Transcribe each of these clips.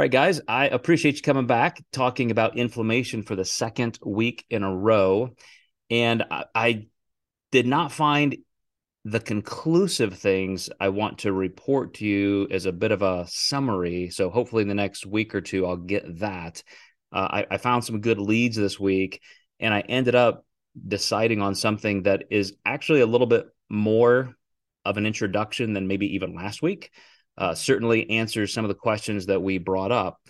All right, guys, I appreciate you coming back talking about inflammation for the second week in a row. And I, I did not find the conclusive things I want to report to you as a bit of a summary. So hopefully in the next week or two, I'll get that. Uh, I, I found some good leads this week, and I ended up deciding on something that is actually a little bit more of an introduction than maybe even last week uh, certainly answers some of the questions that we brought up.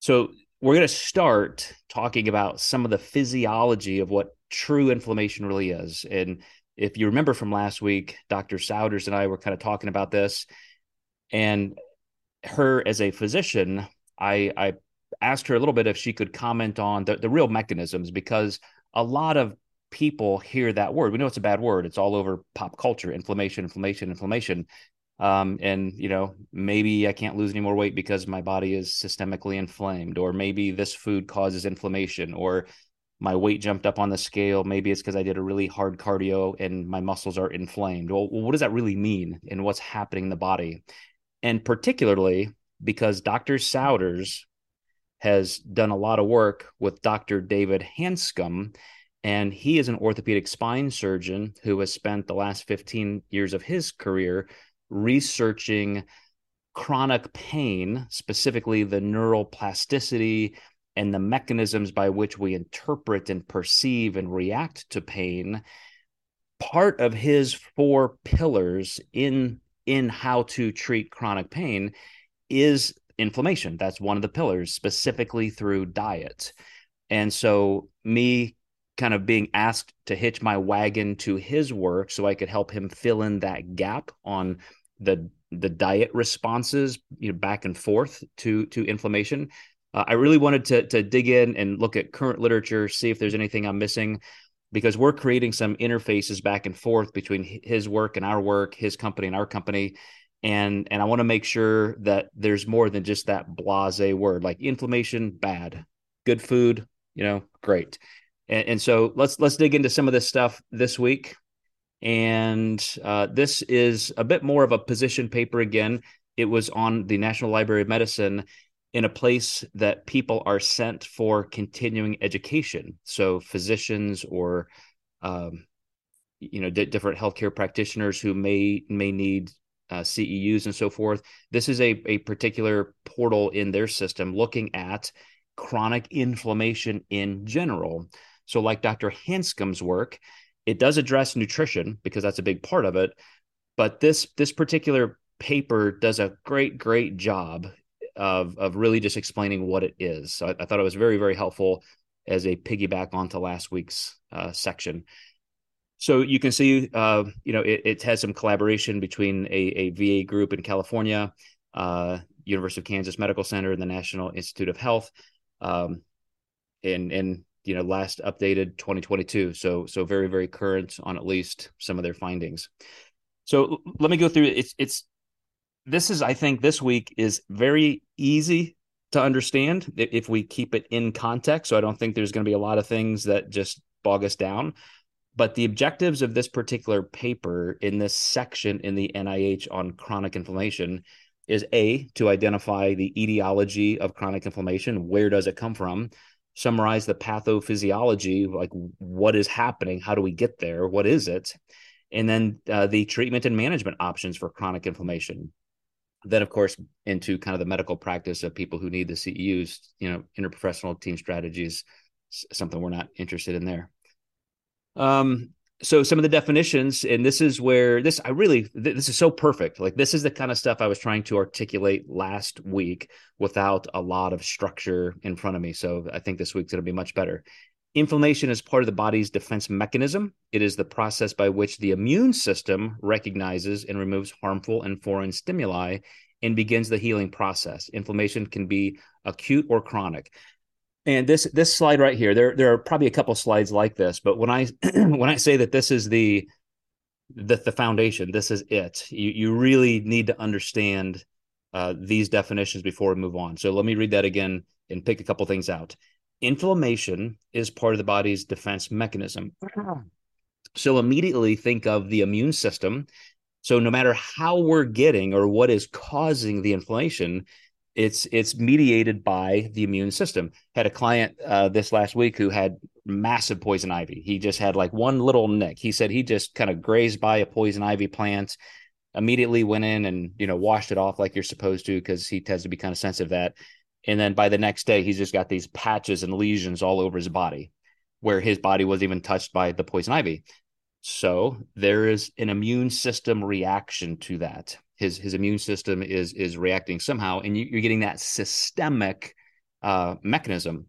So, we're going to start talking about some of the physiology of what true inflammation really is. And if you remember from last week, Dr. Souders and I were kind of talking about this. And her, as a physician, I, I asked her a little bit if she could comment on the, the real mechanisms because a lot of people hear that word. We know it's a bad word. It's all over pop culture inflammation, inflammation, inflammation um, and you know maybe i can't lose any more weight because my body is systemically inflamed or maybe this food causes inflammation or my weight jumped up on the scale. Maybe it's because i did a really hard cardio and my muscles are inflamed. Well what does that really mean and what's happening in the body? And particularly because dr souders has done a lot of work with dr david hanscom and he is an orthopedic spine surgeon who has spent the last 15 years of his career researching chronic pain, specifically the neural plasticity and the mechanisms by which we interpret and perceive and react to pain. Part of his four pillars in in how to treat chronic pain is inflammation. That's one of the pillars, specifically through diet. And so, me kind of being asked to hitch my wagon to his work so I could help him fill in that gap on the the diet responses you know back and forth to to inflammation. Uh, i really wanted to to dig in and look at current literature see if there's anything i'm missing because we're creating some interfaces back and forth between his work and our work his company and our company. And and i want to make sure that there's more than just that blase word like inflammation bad. Good food you know great. And, and so let's let's dig into some of this stuff this week and uh, this is a bit more of a position paper again. It was on the National Library of Medicine in a place that people are sent for continuing education. So physicians or um, you know d- different healthcare practitioners who may may need uh, CEUs and so forth. This is a a particular portal in their system looking at chronic inflammation in general. So, like Dr. Hanscom's work, it does address nutrition because that's a big part of it, but this this particular paper does a great great job of of really just explaining what it is. So I, I thought it was very very helpful as a piggyback onto last week's uh, section. So you can see, uh, you know, it, it, has some collaboration between a, a VA group in California, uh, University of Kansas Medical Center, and the National Institute of Health, um, and and you know last updated 2022 so so very very current on at least some of their findings. So let me go through it's it's this is i think this week is very easy to understand if we keep it in context. So i don't think there's going to be a lot of things that just bog us down. But the objectives of this particular paper in this section in the nih on chronic inflammation is a to identify the etiology of chronic inflammation. Where does it come from summarize the pathophysiology, like what is happening, how do we get there, what is it, and then uh, the treatment and management options for chronic inflammation. Then, of course, into kind of the medical practice of people who need the CEUs, you know, interprofessional team strategies, something we're not interested in there. Um, so some of the definitions and this is where this i really this is so perfect. Like this is the kind of stuff i was trying to articulate last week without a lot of structure in front of me. So i think this week's going to be much better. Inflammation is part of the body's defense mechanism. It is the process by which the immune system recognizes and removes harmful and foreign stimuli and begins the healing process. Inflammation can be acute or chronic and this this slide right here, there there are probably a couple slides like this, but when I when I say that this is the the, the foundation, this is it. You you really need to understand uh, these definitions before we move on. So let me read that again and pick a couple things out. Inflammation is part of the body's defense mechanism. So immediately think of the immune system. So no matter how we're getting or what is causing the inflammation, it's it's mediated by the immune system. Had a client uh, this last week who had massive poison ivy. He just had like one little nick. He said he just kind of grazed by a poison ivy plant, immediately went in and you know washed it off like you're supposed to because he tends to be kind of sensitive that. And then by the next day, he's just got these patches and lesions all over his body, where his body was even touched by the poison ivy. So there is an immune system reaction to that. His his immune system is is reacting somehow, and you, are getting that systemic uh, mechanism.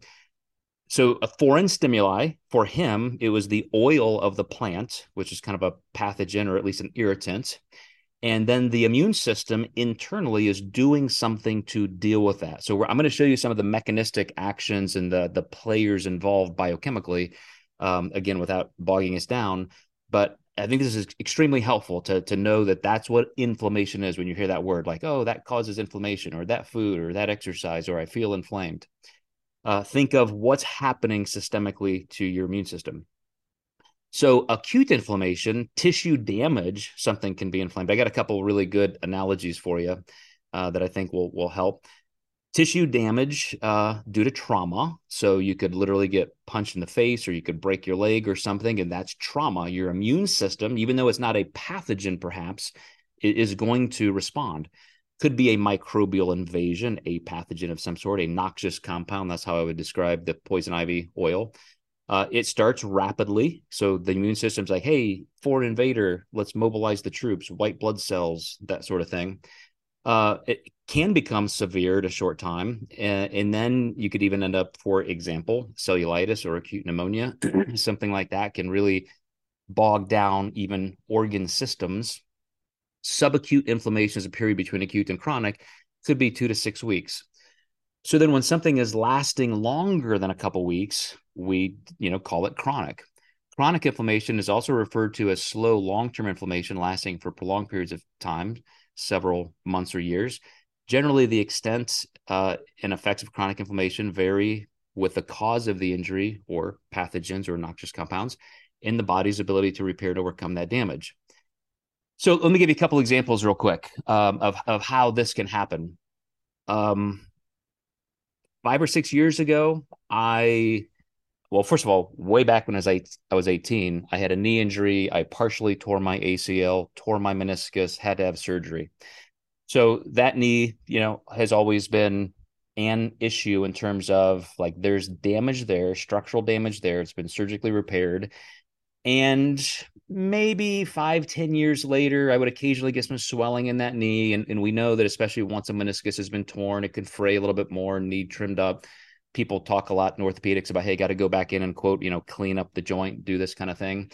So a foreign stimuli for him, it was the oil of the plant, which is kind of a pathogen or at least an irritant. And then the immune system internally is doing something to deal with that. So I'm going to show you some of the mechanistic actions and the the players involved biochemically. Um, again, without bogging us down, but I think this is extremely helpful to to know that that's what inflammation is when you hear that word, like oh that causes inflammation, or that food, or that exercise, or I feel inflamed. Uh, think of what's happening systemically to your immune system. So acute inflammation, tissue damage, something can be inflamed. I got a couple really good analogies for you uh, that I think will will help tissue damage uh, due to trauma. So you could literally get punched in the face or you could break your leg or something, and that's trauma. Your immune system, even though it's not a pathogen, perhaps, is going to respond. Could be a microbial invasion, a pathogen of some sort, a noxious compound. That's how I would describe the poison ivy oil. Uh, it starts rapidly. So the immune system's like, hey, foreign invader, let's mobilize the troops, white blood cells, that sort of thing uh, it can become severe at a short time. And, and, then you could even end up, for example, cellulitis or acute pneumonia, something like that can really bog down even organ systems. Subacute inflammation is a period between acute and chronic, could be two to six weeks. So then when something is lasting longer than a couple weeks, we, you know, call it chronic. Chronic inflammation is also referred to as slow long-term inflammation lasting for prolonged periods of time several months or years. Generally, the extent uh, and effects of chronic inflammation vary with the cause of the injury or pathogens or noxious compounds in the body's ability to repair and overcome that damage. So let me give you a couple examples real quick um, of, of how this can happen. Um, five or six years ago, I well, first of all, way back when I was, eight, I was 18, I had a knee injury. I partially tore my ACL, tore my meniscus, had to have surgery. So that knee, you know, has always been an issue in terms of like there's damage there, structural damage there. It's been surgically repaired. And maybe five, ten years later, I would occasionally get some swelling in that knee. And, and we know that especially once a meniscus has been torn, it can fray a little bit more, need trimmed up people talk a lot in orthopedics about hey got to go back in and quote you know clean up the joint do this kind of thing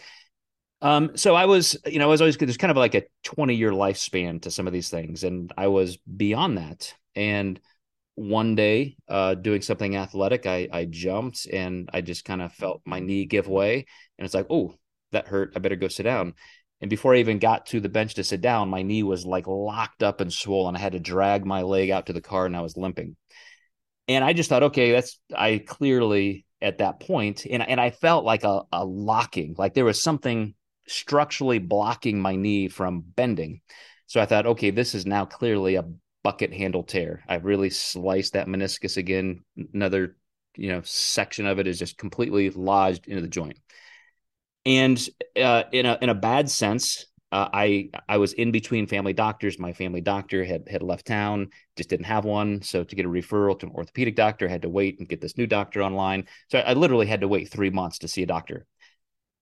um so i was you know i was always good. there's kind of like a 20 year lifespan to some of these things and i was beyond that and one day uh doing something athletic i i jumped and i just kind of felt my knee give way and it's like oh that hurt i better go sit down and before I even got to the bench to sit down, my knee was like locked up and swollen. I had to drag my leg out to the car and I was limping. And I just thought, okay, that's I clearly at that point, and and I felt like a, a locking, like there was something structurally blocking my knee from bending. So I thought, okay, this is now clearly a bucket handle tear. I've really sliced that meniscus again. Another, you know, section of it is just completely lodged into the joint. And uh, in a in a bad sense, uh, I I was in between family doctors. My family doctor had had left town, just didn't have one. So to get a referral to an orthopedic doctor, I had to wait and get this new doctor online. So I, I literally had to wait three months to see a doctor,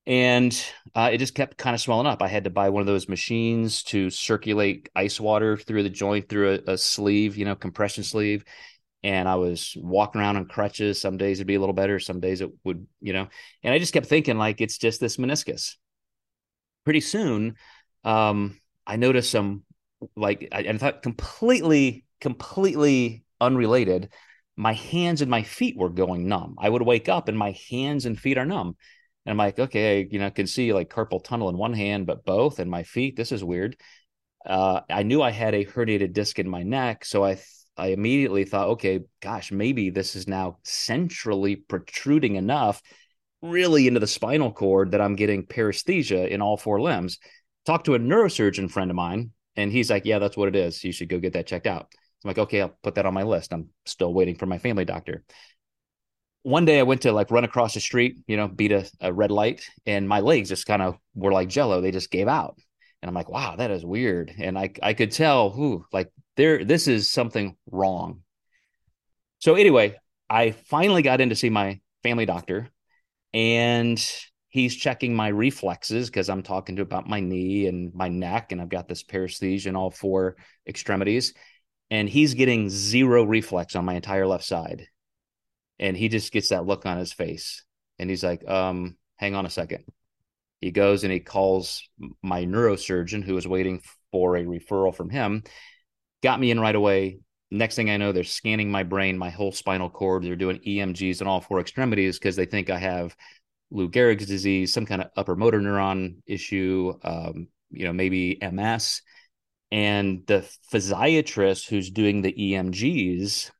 and uh, it just kept kind of swelling up. I had to buy one of those machines to circulate ice water through the joint through a, a sleeve, you know, compression sleeve. And I was walking around on crutches. Some days it'd be a little better, some days it would, you know. And I just kept thinking like it's just this meniscus. Pretty soon um, I noticed some like I, I thought completely, completely unrelated. My hands and my feet were going numb. I would wake up and my hands and feet are numb. And I'm like, okay, you know, I can see like carpal tunnel in one hand, but both and my feet. This is weird. Uh, I knew I had a herniated disc in my neck, so I th- I immediately thought, okay, gosh, maybe this is now centrally protruding enough, really into the spinal cord that I'm getting paresthesia in all four limbs talked to a neurosurgeon friend of mine, and he's like, "Yeah, that's what it is. You should go get that checked out." I'm like, okay, I'll put that on my list. I'm still waiting for my family doctor. One day I went to like run across the street, you know, beat a, a red light, and my legs just kind of were like jello. They just gave out. And I'm like, wow, that is weird. And I I could tell who like there this is something wrong. So anyway, I finally got in to see my family doctor and he's checking my reflexes because I'm talking to about my knee and my neck, and I've got this paresthesia in all four extremities. And he's getting zero reflex on my entire left side. And he just gets that look on his face. And he's like, um, hang on a second. He goes and he calls my neurosurgeon who was waiting for a referral from him, got me in right away. Next thing I know, they're scanning my brain, my whole spinal cord. They're doing EMGs in all four extremities because they think I have Lou Gehrig's disease, some kind of upper motor neuron issue, um, you know, maybe MS. And the physiatrist who's doing the EMGs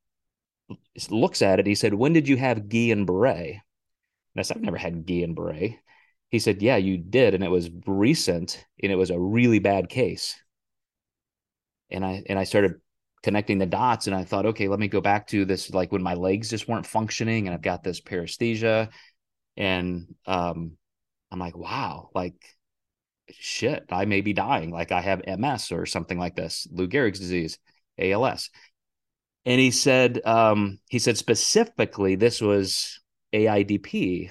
looks at it. He said, When did you have Guillain Barre? And I said, I've never had Guillain Barre. He said, Yeah, you did. And it was recent and it was a really bad case. And I and I started connecting the dots and I thought, okay, let me go back to this like when my legs just weren't functioning and I've got this paresthesia and um, I'm like, wow, like shit, I may be dying. Like I have MS or something like this, Lou Gehrig's disease, ALS. And he said, um, he said specifically this was AIDP.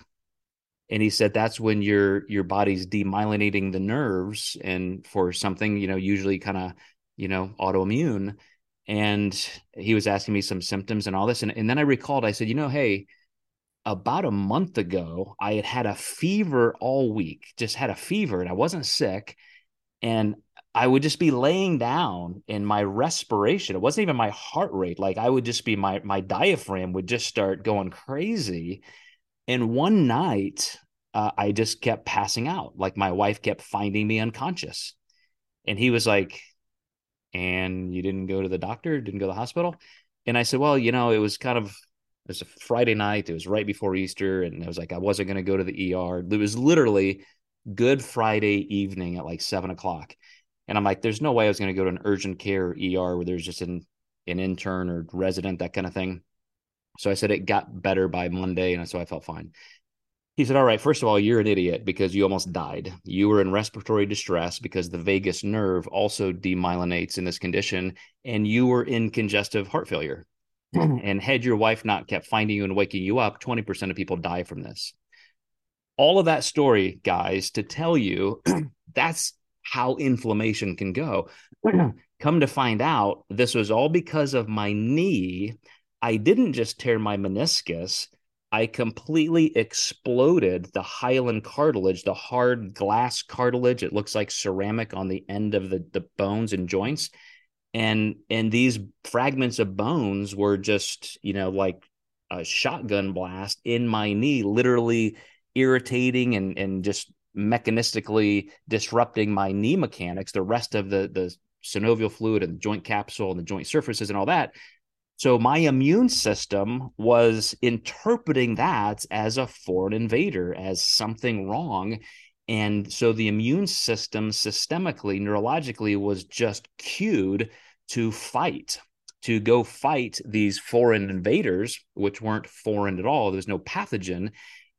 And he said that's when your your body's demyelinating the nerves and for something, you know, usually kind of, you know, autoimmune. And he was asking me some symptoms and all this. And, and then I recalled, I said, you know, hey, about a month ago, I had had a fever all week, just had a fever and I wasn't sick. And I would just be laying down and my respiration, it wasn't even my heart rate. Like I would just be my my diaphragm would just start going crazy. And one night, uh, I just kept passing out. Like my wife kept finding me unconscious. And he was like, and you didn't go to the doctor, didn't go to the hospital? And I said, well, you know, it was kind of it was a Friday night. It was right before Easter, and I was like, I wasn't going to go to the ER. It was literally Good Friday evening at like seven o'clock, and I'm like, there's no way I was going to go to an urgent care ER where there's just an an intern or resident that kind of thing. So I said it got better by Monday, and so I felt fine. He said, All right, first of all, you're an idiot because you almost died. You were in respiratory distress because the vagus nerve also demyelinates in this condition, and you were in congestive heart failure. and had your wife not kept finding you and waking you up, 20% of people die from this. All of that story, guys, to tell you that's how inflammation can go. Mm-hmm. Come to find out, this was all because of my knee. I didn't just tear my meniscus, I completely exploded the hyaline cartilage, the hard glass cartilage. It looks like ceramic on the end of the, the bones and joints and and these fragments of bones were just you know like a shotgun blast in my knee literally irritating and and just mechanistically disrupting my knee mechanics the rest of the the synovial fluid and the joint capsule and the joint surfaces and all that so my immune system was interpreting that as a foreign invader as something wrong and so the immune system systemically neurologically was just cued to fight, to go fight these foreign invaders, which weren't foreign at all. There was no pathogen.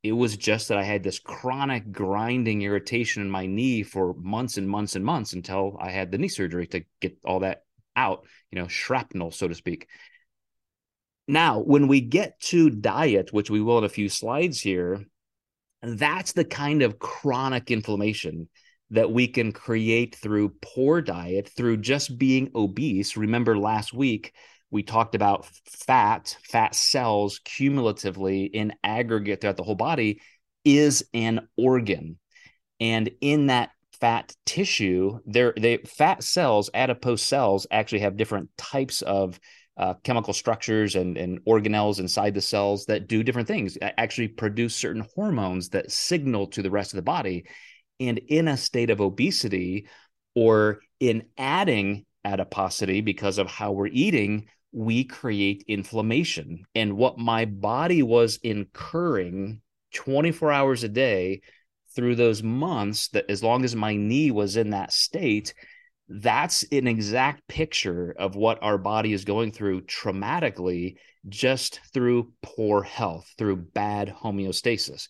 It was just that I had this chronic grinding irritation in my knee for months and months and months until I had the knee surgery to get all that out, you know, shrapnel, so to speak. Now, when we get to diet, which we will in a few slides here, that's the kind of chronic inflammation that we can create through poor diet, through just being obese. Remember last week, we talked about fat, fat cells cumulatively in aggregate throughout the whole body is an organ. And in that fat tissue, there they fat cells, adipose cells actually have different types of uh, chemical structures and, and organelles inside the cells that do different things, actually produce certain hormones that signal to the rest of the body and in a state of obesity or in adding adiposity because of how we're eating, we create inflammation. And what my body was incurring 24 hours a day through those months, that as long as my knee was in that state, that's an exact picture of what our body is going through traumatically just through poor health, through bad homeostasis.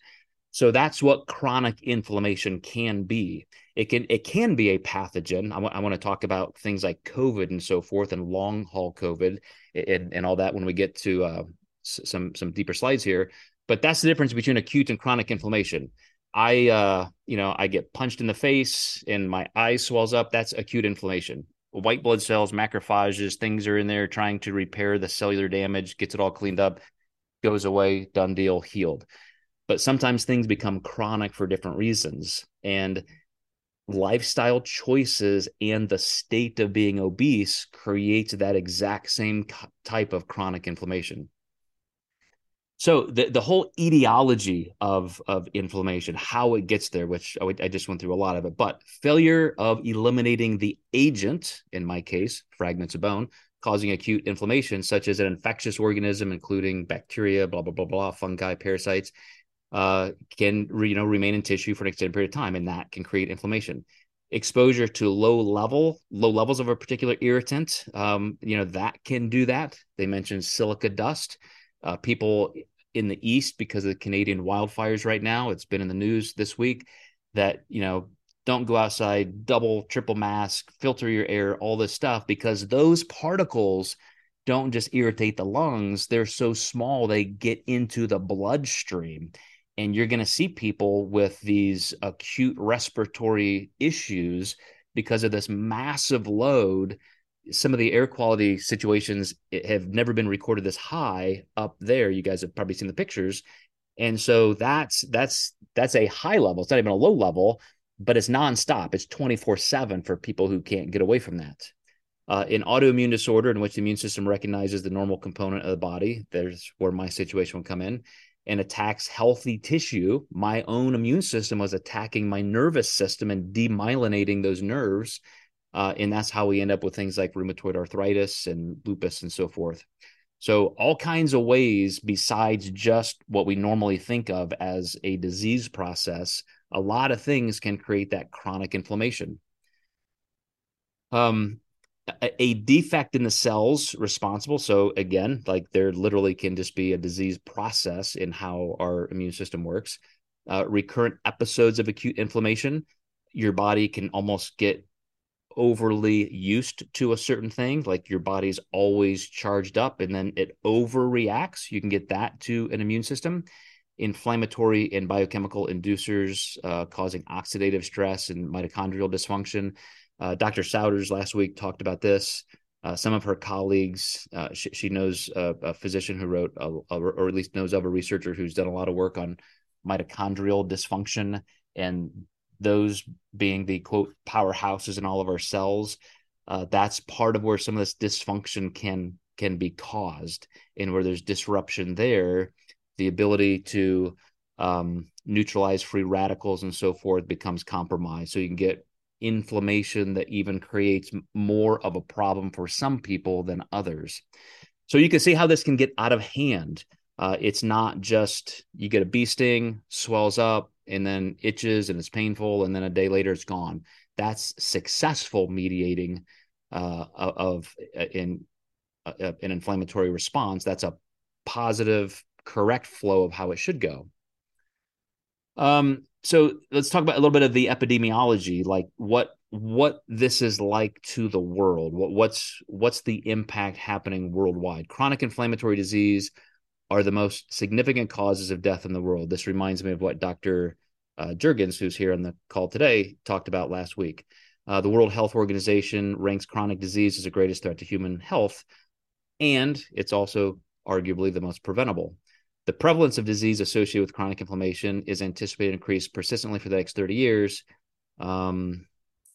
So that's what chronic inflammation can be. It can it can be a pathogen. I, w- I want to talk about things like COVID and so forth, and long haul COVID and, and all that when we get to uh, some some deeper slides here. But that's the difference between acute and chronic inflammation. I uh, you know, I get punched in the face and my eye swells up. That's acute inflammation. White blood cells, macrophages, things are in there trying to repair the cellular damage, gets it all cleaned up, goes away, done deal, healed. But sometimes things become chronic for different reasons. And lifestyle choices and the state of being obese creates that exact same type of chronic inflammation. So the the whole etiology of of inflammation, how it gets there, which I, I, just went through a lot of it, but failure of eliminating the agent, in my case, fragments of bone, causing acute inflammation, such as an infectious organism, including bacteria, blah blah blah blah, fungi, parasites, uh, can you know remain in tissue for an extended period of time, and that can create inflammation. Exposure to low level, low levels of a particular irritant, um, you know that can do that. They mentioned silica dust uh, people in the east because of the Canadian wildfires right now. It's been in the news this week that you know don't go outside, double, triple mask, filter your air, all this stuff because those particles don't just irritate the lungs; they're so small they get into the bloodstream. And you're going to see people with these acute respiratory issues because of this massive load some of the air quality situations have never been recorded this high up there. You guys have probably seen the pictures. And so that's that's that's a high level. It's not even a low level, but it's nonstop. It's 24-7 for people who can't get away from that. Uh, an autoimmune disorder in which the immune system recognizes the normal component of the body, there's where my situation would come in, and attacks healthy tissue. My own immune system was attacking my nervous system and demyelinating those nerves uh, and that's how we end up with things like rheumatoid arthritis and lupus and so forth. So, all kinds of ways besides just what we normally think of as a disease process, a lot of things can create that chronic inflammation. Um, a, defect in the cells responsible. So, again, like there literally can just be a disease process in how our immune system works. Uh, recurrent episodes of acute inflammation, your body can almost get overly used to a certain thing, like your body's always charged up and then it overreacts, you can get that to an immune system. Inflammatory and biochemical inducers uh, causing oxidative stress and mitochondrial dysfunction. Uh, Dr. Souders last week talked about this. Uh, some of her colleagues, uh, she, she, knows a, a, physician who wrote, a, a, or at least knows of a researcher who's done a lot of work on mitochondrial dysfunction and those being the quote powerhouses in all of our cells uh, that's part of where some of this dysfunction can can be caused and where there's disruption there the ability to um, neutralize free radicals and so forth becomes compromised so you can get inflammation that even creates more of a problem for some people than others. So you can see how this can get out of hand. Uh, it's not just you get a bee sting swells up and then itches and it's painful and then a day later it's gone. That's successful mediating uh, of uh, in uh, uh, an inflammatory response. That's a positive correct flow of how it should go um so let's talk about a little bit of the epidemiology like what what this is like to the world what what's what's the impact happening worldwide chronic inflammatory disease are the most significant causes of death in the world. This reminds me of what Dr. Uh, Jurgens, who's here on the call today, talked about last week. Uh, the World Health Organization ranks chronic disease as the greatest threat to human health, and it's also arguably the most preventable. The prevalence of disease associated with chronic inflammation is anticipated to increase persistently for the next 30 years. Um,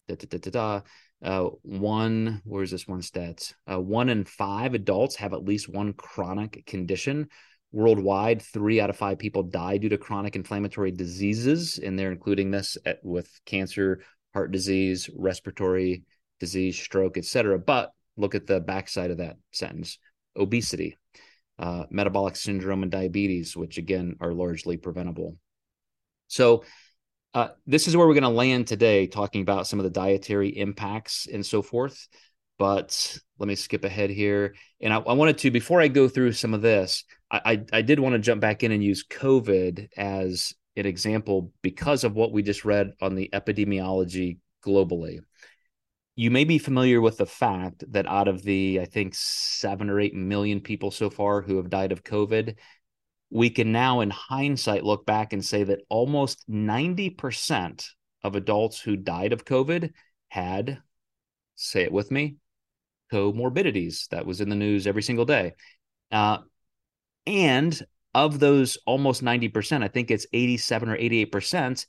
da, da, da, uh, one, where's this one stat? Uh, one in five adults have at least one chronic condition. Worldwide, three out of five people die due to chronic inflammatory diseases, and they're including this at, with cancer, heart disease, respiratory disease, stroke, etc. But look at the backside of that sentence: obesity, uh, metabolic syndrome, and diabetes, which again are largely preventable. So Uh, this is where we're going to land today, talking about some of the dietary impacts and so forth. But let me skip ahead here. And I, I wanted to, before I go through some of this, I, I, I did want to jump back in and use COVID as an example because of what we just read on the epidemiology globally. You may be familiar with the fact that out of the, I think, seven or eight million people so far who have died of COVID, we can now, in hindsight, look back and say that almost 90% of adults who died of COVID had, say it with me, comorbidities. That was in the news every single day. Uh, and of those almost 90%, I think it's 87 or 88%,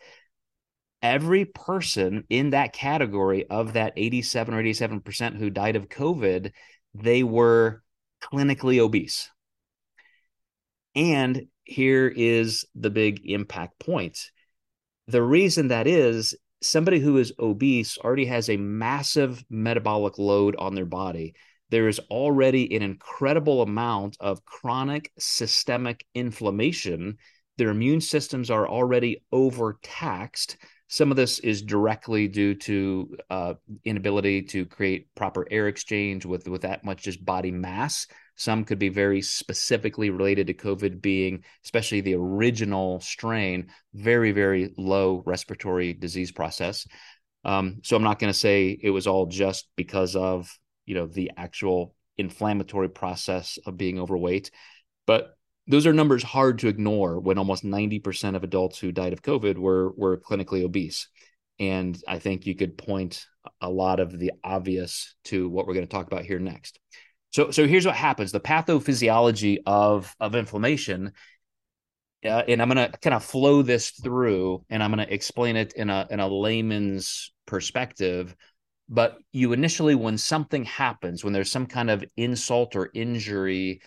every person in that category of that 87 or 87% who died of COVID, they were clinically obese. And here is the big impact point. The reason that is somebody who is obese already has a massive metabolic load on their body. There is already an incredible amount of chronic systemic inflammation. Their immune systems are already overtaxed. Some of this is directly due to uh, inability to create proper air exchange with, with that much just body mass. Some could be very specifically related to COVID being, especially the original strain, very, very low respiratory disease process. Um, so I'm not going to say it was all just because of you know the actual inflammatory process of being overweight, but those are numbers hard to ignore when almost 90% of adults who died of COVID were were clinically obese. And I think you could point a lot of the obvious to what we're going to talk about here next. So, so here's what happens: the pathophysiology of of inflammation, uh, and I'm going to kind of flow this through, and I'm going to explain it in a in a layman's perspective. But you initially, when something happens, when there's some kind of insult or injury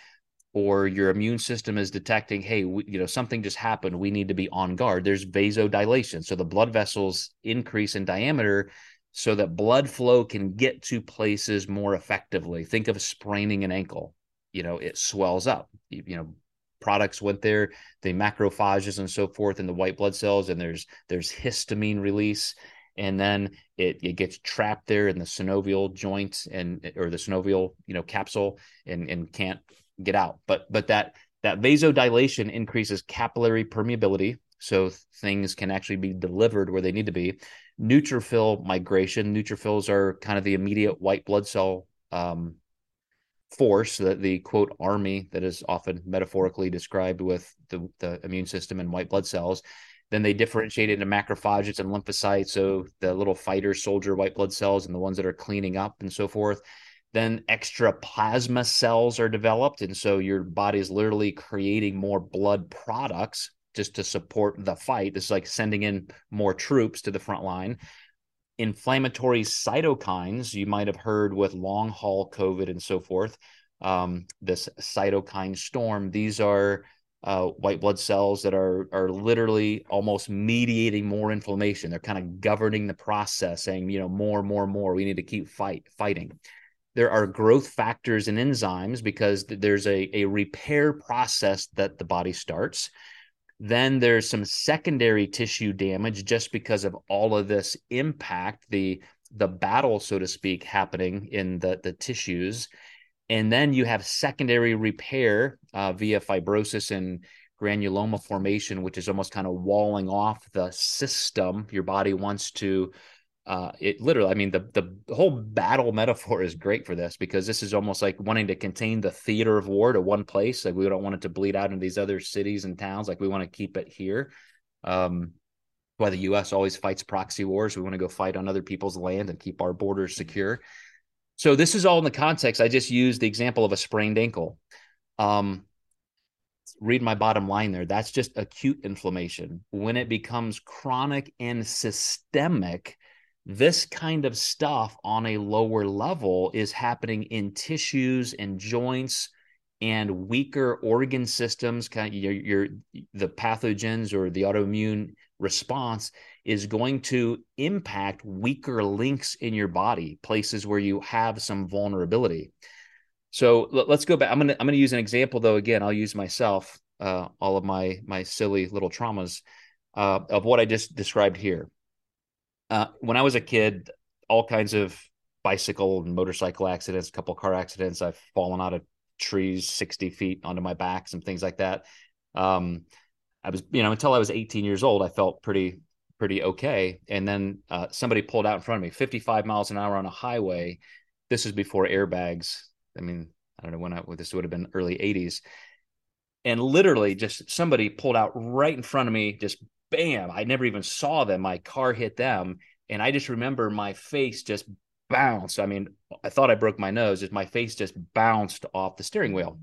or your immune system is detecting, hey, we, you know, something just happened. We need to be on guard. There's vasodilation. So the blood vessels increase in diameter so that blood flow can get to places more effectively. Think of spraining an ankle. You know, it swells up. You, you know, products went there, the macrophages and so forth, and the white blood cells, and there's there's histamine release, and then it, it gets trapped there in the synovial joint and or the synovial you know capsule and and can't get out. But but that that vasodilation increases capillary permeability, so things can actually be delivered where they need to be. Neutrophil migration. Neutrophils are kind of the immediate white blood cell um, force, the, the quote army that is often metaphorically described with the, the immune system and white blood cells. Then they differentiate into macrophages and lymphocytes, so the little fighter soldier white blood cells and the ones that are cleaning up and so forth. Then extra plasma cells are developed. And so your body is literally creating more blood products just to support the fight. It's like sending in more troops to the front line. Inflammatory cytokines, you might have heard with long haul COVID and so forth. Um, this cytokine storm, these are uh, white blood cells that are are literally almost mediating more inflammation. They're kind of governing the process, saying, you know, more, more, more. We need to keep fight fighting there are growth factors and enzymes because there's a, a repair process that the body starts. Then there's some secondary tissue damage just because of all of this impact, the the battle, so to speak, happening in the, the tissues. And then you have secondary repair uh, via fibrosis and granuloma formation, which is almost kind of walling off the system. Your body wants to uh, it literally, I mean, the, the whole battle metaphor is great for this because this is almost like wanting to contain the theater of war to one place. Like we don't want it to bleed out into these other cities and towns. Like we want to keep it here. Um, why the U.S. always fights proxy wars. We want to go fight on other people's land and keep our borders mm-hmm. secure. So this is all in the context. I just used the example of a sprained ankle. Um, read my bottom line there. That's just acute inflammation. When it becomes chronic and systemic, this kind of stuff on a lower level is happening in tissues and joints and weaker organ systems kind of your, your the pathogens or the autoimmune response is going to impact weaker links in your body places where you have some vulnerability so let's go back i'm going to i'm going to use an example though again i'll use myself uh, all of my my silly little traumas uh, of what I just described here. Uh, when I was a kid, all kinds of bicycle and motorcycle accidents, a couple car accidents. I've fallen out of trees 60 feet onto my back, some things like that. Um, I was, you know, until I was 18 years old, I felt pretty, pretty okay. And then uh, somebody pulled out in front of me, 55 miles an hour on a highway. This is before airbags. I mean, I don't know when I, this would have been early 80s. And literally, just somebody pulled out right in front of me, just bam. I never even saw them. My car hit them. And I just remember my face just bounced. I mean, I thought I broke my nose as my face just bounced off the steering wheel.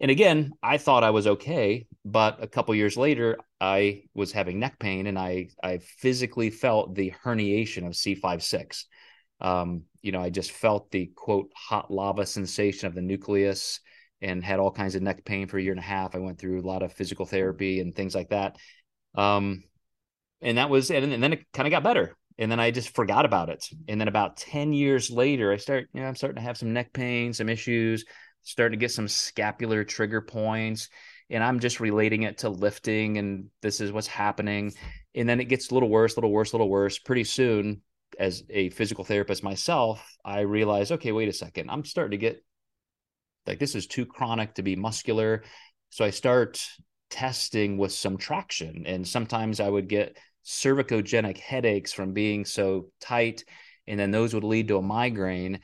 And again, I thought I was okay, but a couple years later, I was having neck pain, and I I physically felt the herniation of C5-6. Um, you know, I just felt the quote hot lava sensation of the nucleus, and had all kinds of neck pain for a year and a half. I went through a lot of physical therapy and things like that. Um, and that was, and, and then it kind of got better and then I just forgot about it. And then about 10 years later, I start, you know, I'm starting to have some neck pain, some issues, starting to get some scapular trigger points. And I'm just relating it to lifting and this is what's happening. And then it gets a little worse, a little worse, a little worse. Pretty soon, as a physical therapist myself, I realize, okay, wait a second, I'm starting to get like this is too chronic to be muscular. So I start testing with some traction. And sometimes I would get cervicogenic headaches from being so tight. And then those would lead to a migraine.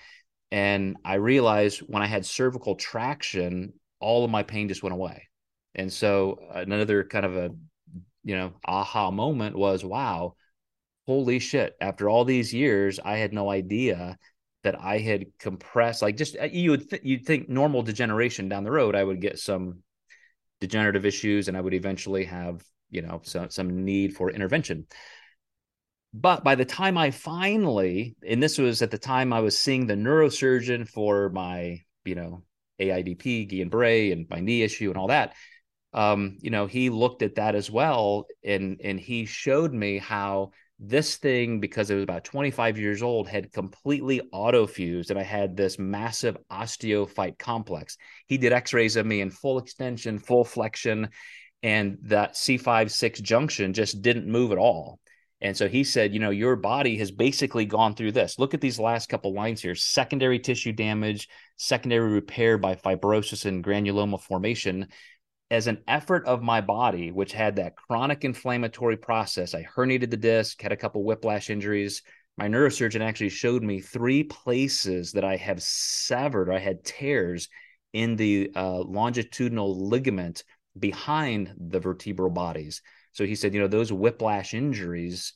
And I realized when I had cervical traction, all of my pain just went away. And so another kind of a, you know, aha moment was, wow, holy shit. After all these years, I had no idea that I had compressed, like just uh, you would, th- you'd think normal degeneration down the road, I would get some degenerative issues and I would eventually have you know some some need for intervention. But by the time i finally and this was at the time i was seeing the neurosurgeon for my you know aidp guillain-barre and my knee issue and all that um, you know he looked at that as well and and he showed me how this thing because it was about 25 years old had completely autofused and i had this massive osteophyte complex he did x-rays of me in full extension full flexion and that C5-6 junction just didn't move at all. And so he said, you know, your body has basically gone through this. Look at these last couple lines here secondary tissue damage, secondary repair by fibrosis and granuloma formation. As an effort of my body, which had that chronic inflammatory process, I herniated the disc, had a couple whiplash injuries. My neurosurgeon actually showed me three places that I have severed, or I had tears in the uh, longitudinal ligament behind the vertebral bodies. So he said, you know, those whiplash injuries,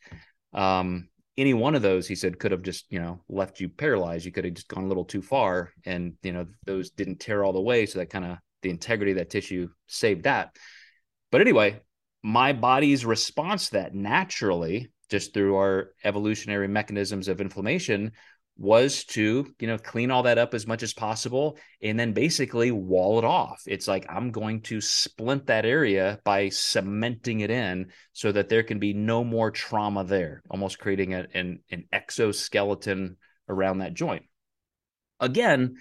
um, any one of those, he said, could have just, you know, left you paralyzed. You could have just gone a little too far. And, you know, those didn't tear all the way. So that kind of the integrity of that tissue saved that. But anyway, my body's response to that naturally, just through our evolutionary mechanisms of inflammation, was to you know clean all that up as much as possible and then basically wall it off it's like i'm going to splint that area by cementing it in so that there can be no more trauma there almost creating a, an, an exoskeleton around that joint again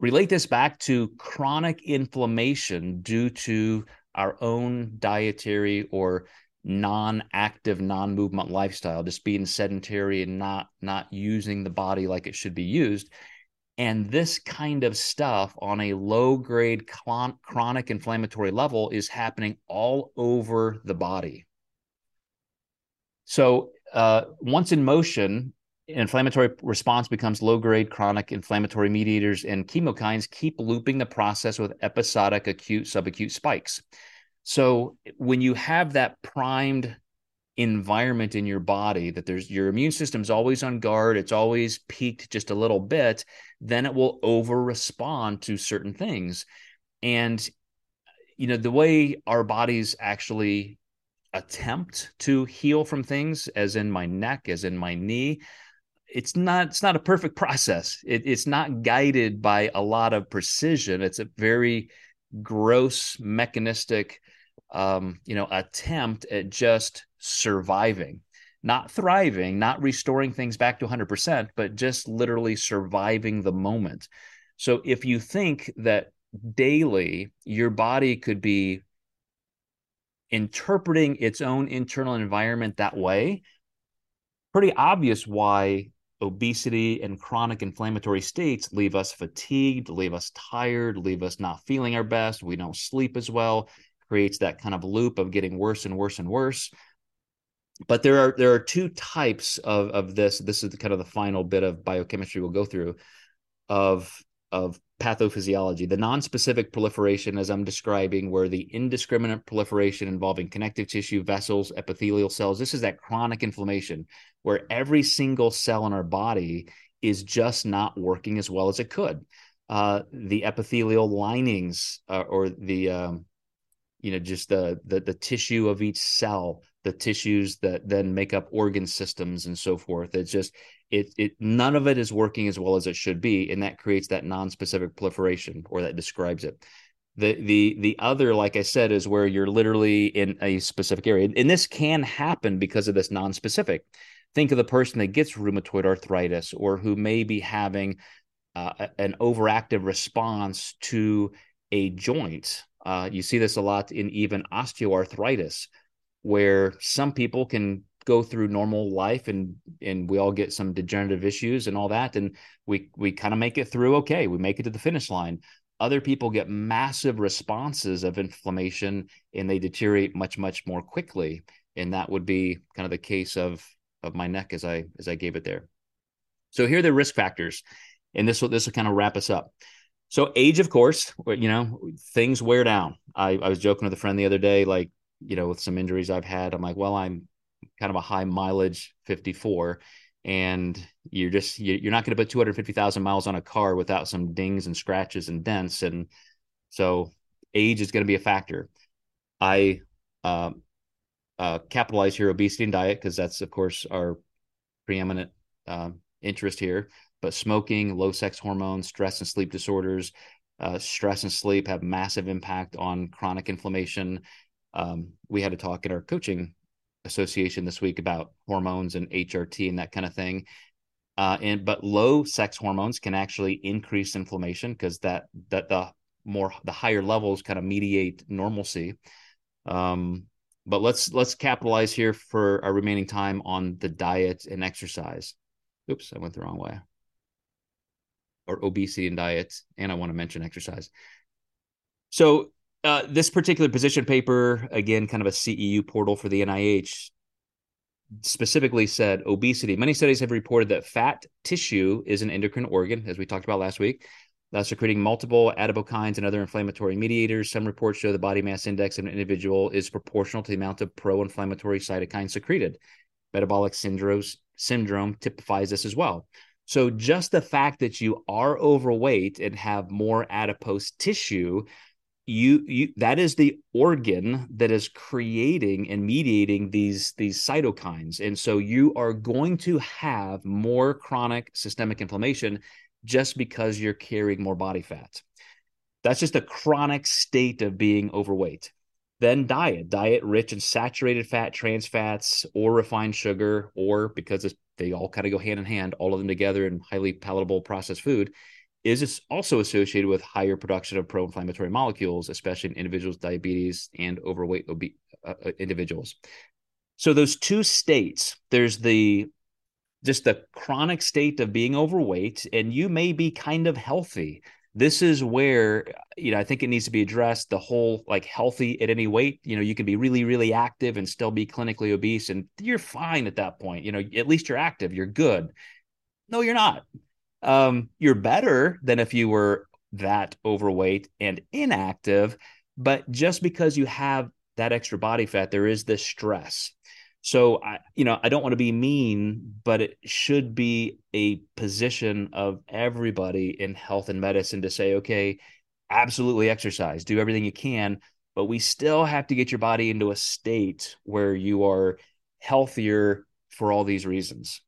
relate this back to chronic inflammation due to our own dietary or non-active non-movement lifestyle just being sedentary and not not using the body like it should be used. And this kind of stuff on a low grade chronic inflammatory level is happening all over the body. So uh, once in motion inflammatory response becomes low grade chronic inflammatory mediators and chemokines keep looping the process with episodic acute subacute spikes so when you have that primed environment in your body that there's your immune system's always on guard, it's always peaked just a little bit, then it will over respond to certain things. And you know, the way our bodies actually attempt to heal from things as in my neck, as in my knee, it's not it's not a perfect process. It, it's not guided by a lot of precision. It's a very gross mechanistic um, you know, attempt at just surviving, not thriving, not restoring things back to 100%, but just literally surviving the moment. So if you think that daily your body could be interpreting its own internal environment that way, pretty obvious why obesity and chronic inflammatory states leave us fatigued, leave us tired, leave us not feeling our best. We don't sleep as well, creates that kind of loop of getting worse and worse and worse. But there are there are two types of of this. This is the, kind of the final bit of biochemistry we'll go through of of pathophysiology, the non-specific proliferation, as I'm describing, where the indiscriminate proliferation involving connective tissue, vessels, epithelial cells. This is that chronic inflammation where every single cell in our body is just not working as well as it could. Uh, the epithelial linings uh, or the um, you know just the, the the tissue of each cell the tissues that then make up organ systems and so forth it's just it it none of it is working as well as it should be and that creates that non-specific proliferation or that describes it. The the the other like i said is where you're literally in a specific area and this can happen because of this non-specific. Think of the person that gets rheumatoid arthritis or who may be having uh, an overactive response to a joint. Uh, you see this a lot in even osteoarthritis, where some people can go through normal life and and we all get some degenerative issues and all that, and we we kind of make it through okay. We make it to the finish line. Other people get massive responses of inflammation and they deteriorate much much more quickly, and that would be kind of the case of of my neck as I as I gave it there. So here are the risk factors, and this will this will kind of wrap us up. So age, of course, you know, things wear down. I, I was joking with a friend the other day, like, you know, with some injuries I've had, I'm like, well, I'm kind of a high mileage 54 and you're just you're not going to put 250,000 miles on a car without some dings and scratches and dents and so age is going to be a factor i uh, uh, capitalize here obesity and diet because that's of course our preeminent uh, interest here but smoking, low sex hormones, stress and sleep disorders, uh, stress and sleep have massive impact on chronic inflammation. Um, we had a talk in our coaching association this week about hormones and HRT and that kind of thing. Uh, and but low sex hormones can actually increase inflammation because that that the more the higher levels kind of mediate normalcy. Um, but let's let's capitalize here for our remaining time on the diet and exercise. Oops, I went the wrong way or obesity and diet, and I want to mention exercise. So uh, this particular position paper, again, kind of a CEU portal for the NIH, specifically said obesity. Many studies have reported that fat tissue is an endocrine organ, as we talked about last week, thus secreting multiple adipokines and other inflammatory mediators. Some reports show the body mass index of an individual is proportional to the amount of pro-inflammatory cytokines secreted. Metabolic syndromes syndrome typifies this as well. So just the fact that you are overweight and have more adipose tissue, you you that is the organ that is creating and mediating these these cytokines. And so you are going to have more chronic systemic inflammation just because you're carrying more body fat. That's just a chronic state of being overweight. Then diet, diet rich in saturated fat, trans fats, or refined sugar, or because they all kind of go hand in hand, all of them together in highly palatable processed food, is also associated with higher production of pro-inflammatory molecules, especially in individuals with diabetes and overweight uh, uh, individuals. So those two states, there's the just the chronic state of being overweight, and you may be kind of healthy. This is where you know i think it needs to be addressed the whole like healthy at any weight. You know you can be really really active and still be clinically obese and you're fine at that point. You know at least you're active you're good. No you're not um you're better than if you were that overweight and inactive but just because you have that extra body fat there is this stress so I, you know, I don't want to be mean, but it should be a position of everybody in health and medicine to say, okay, absolutely exercise, do everything you can, but we still have to get your body into a state where you are healthier for all these reasons.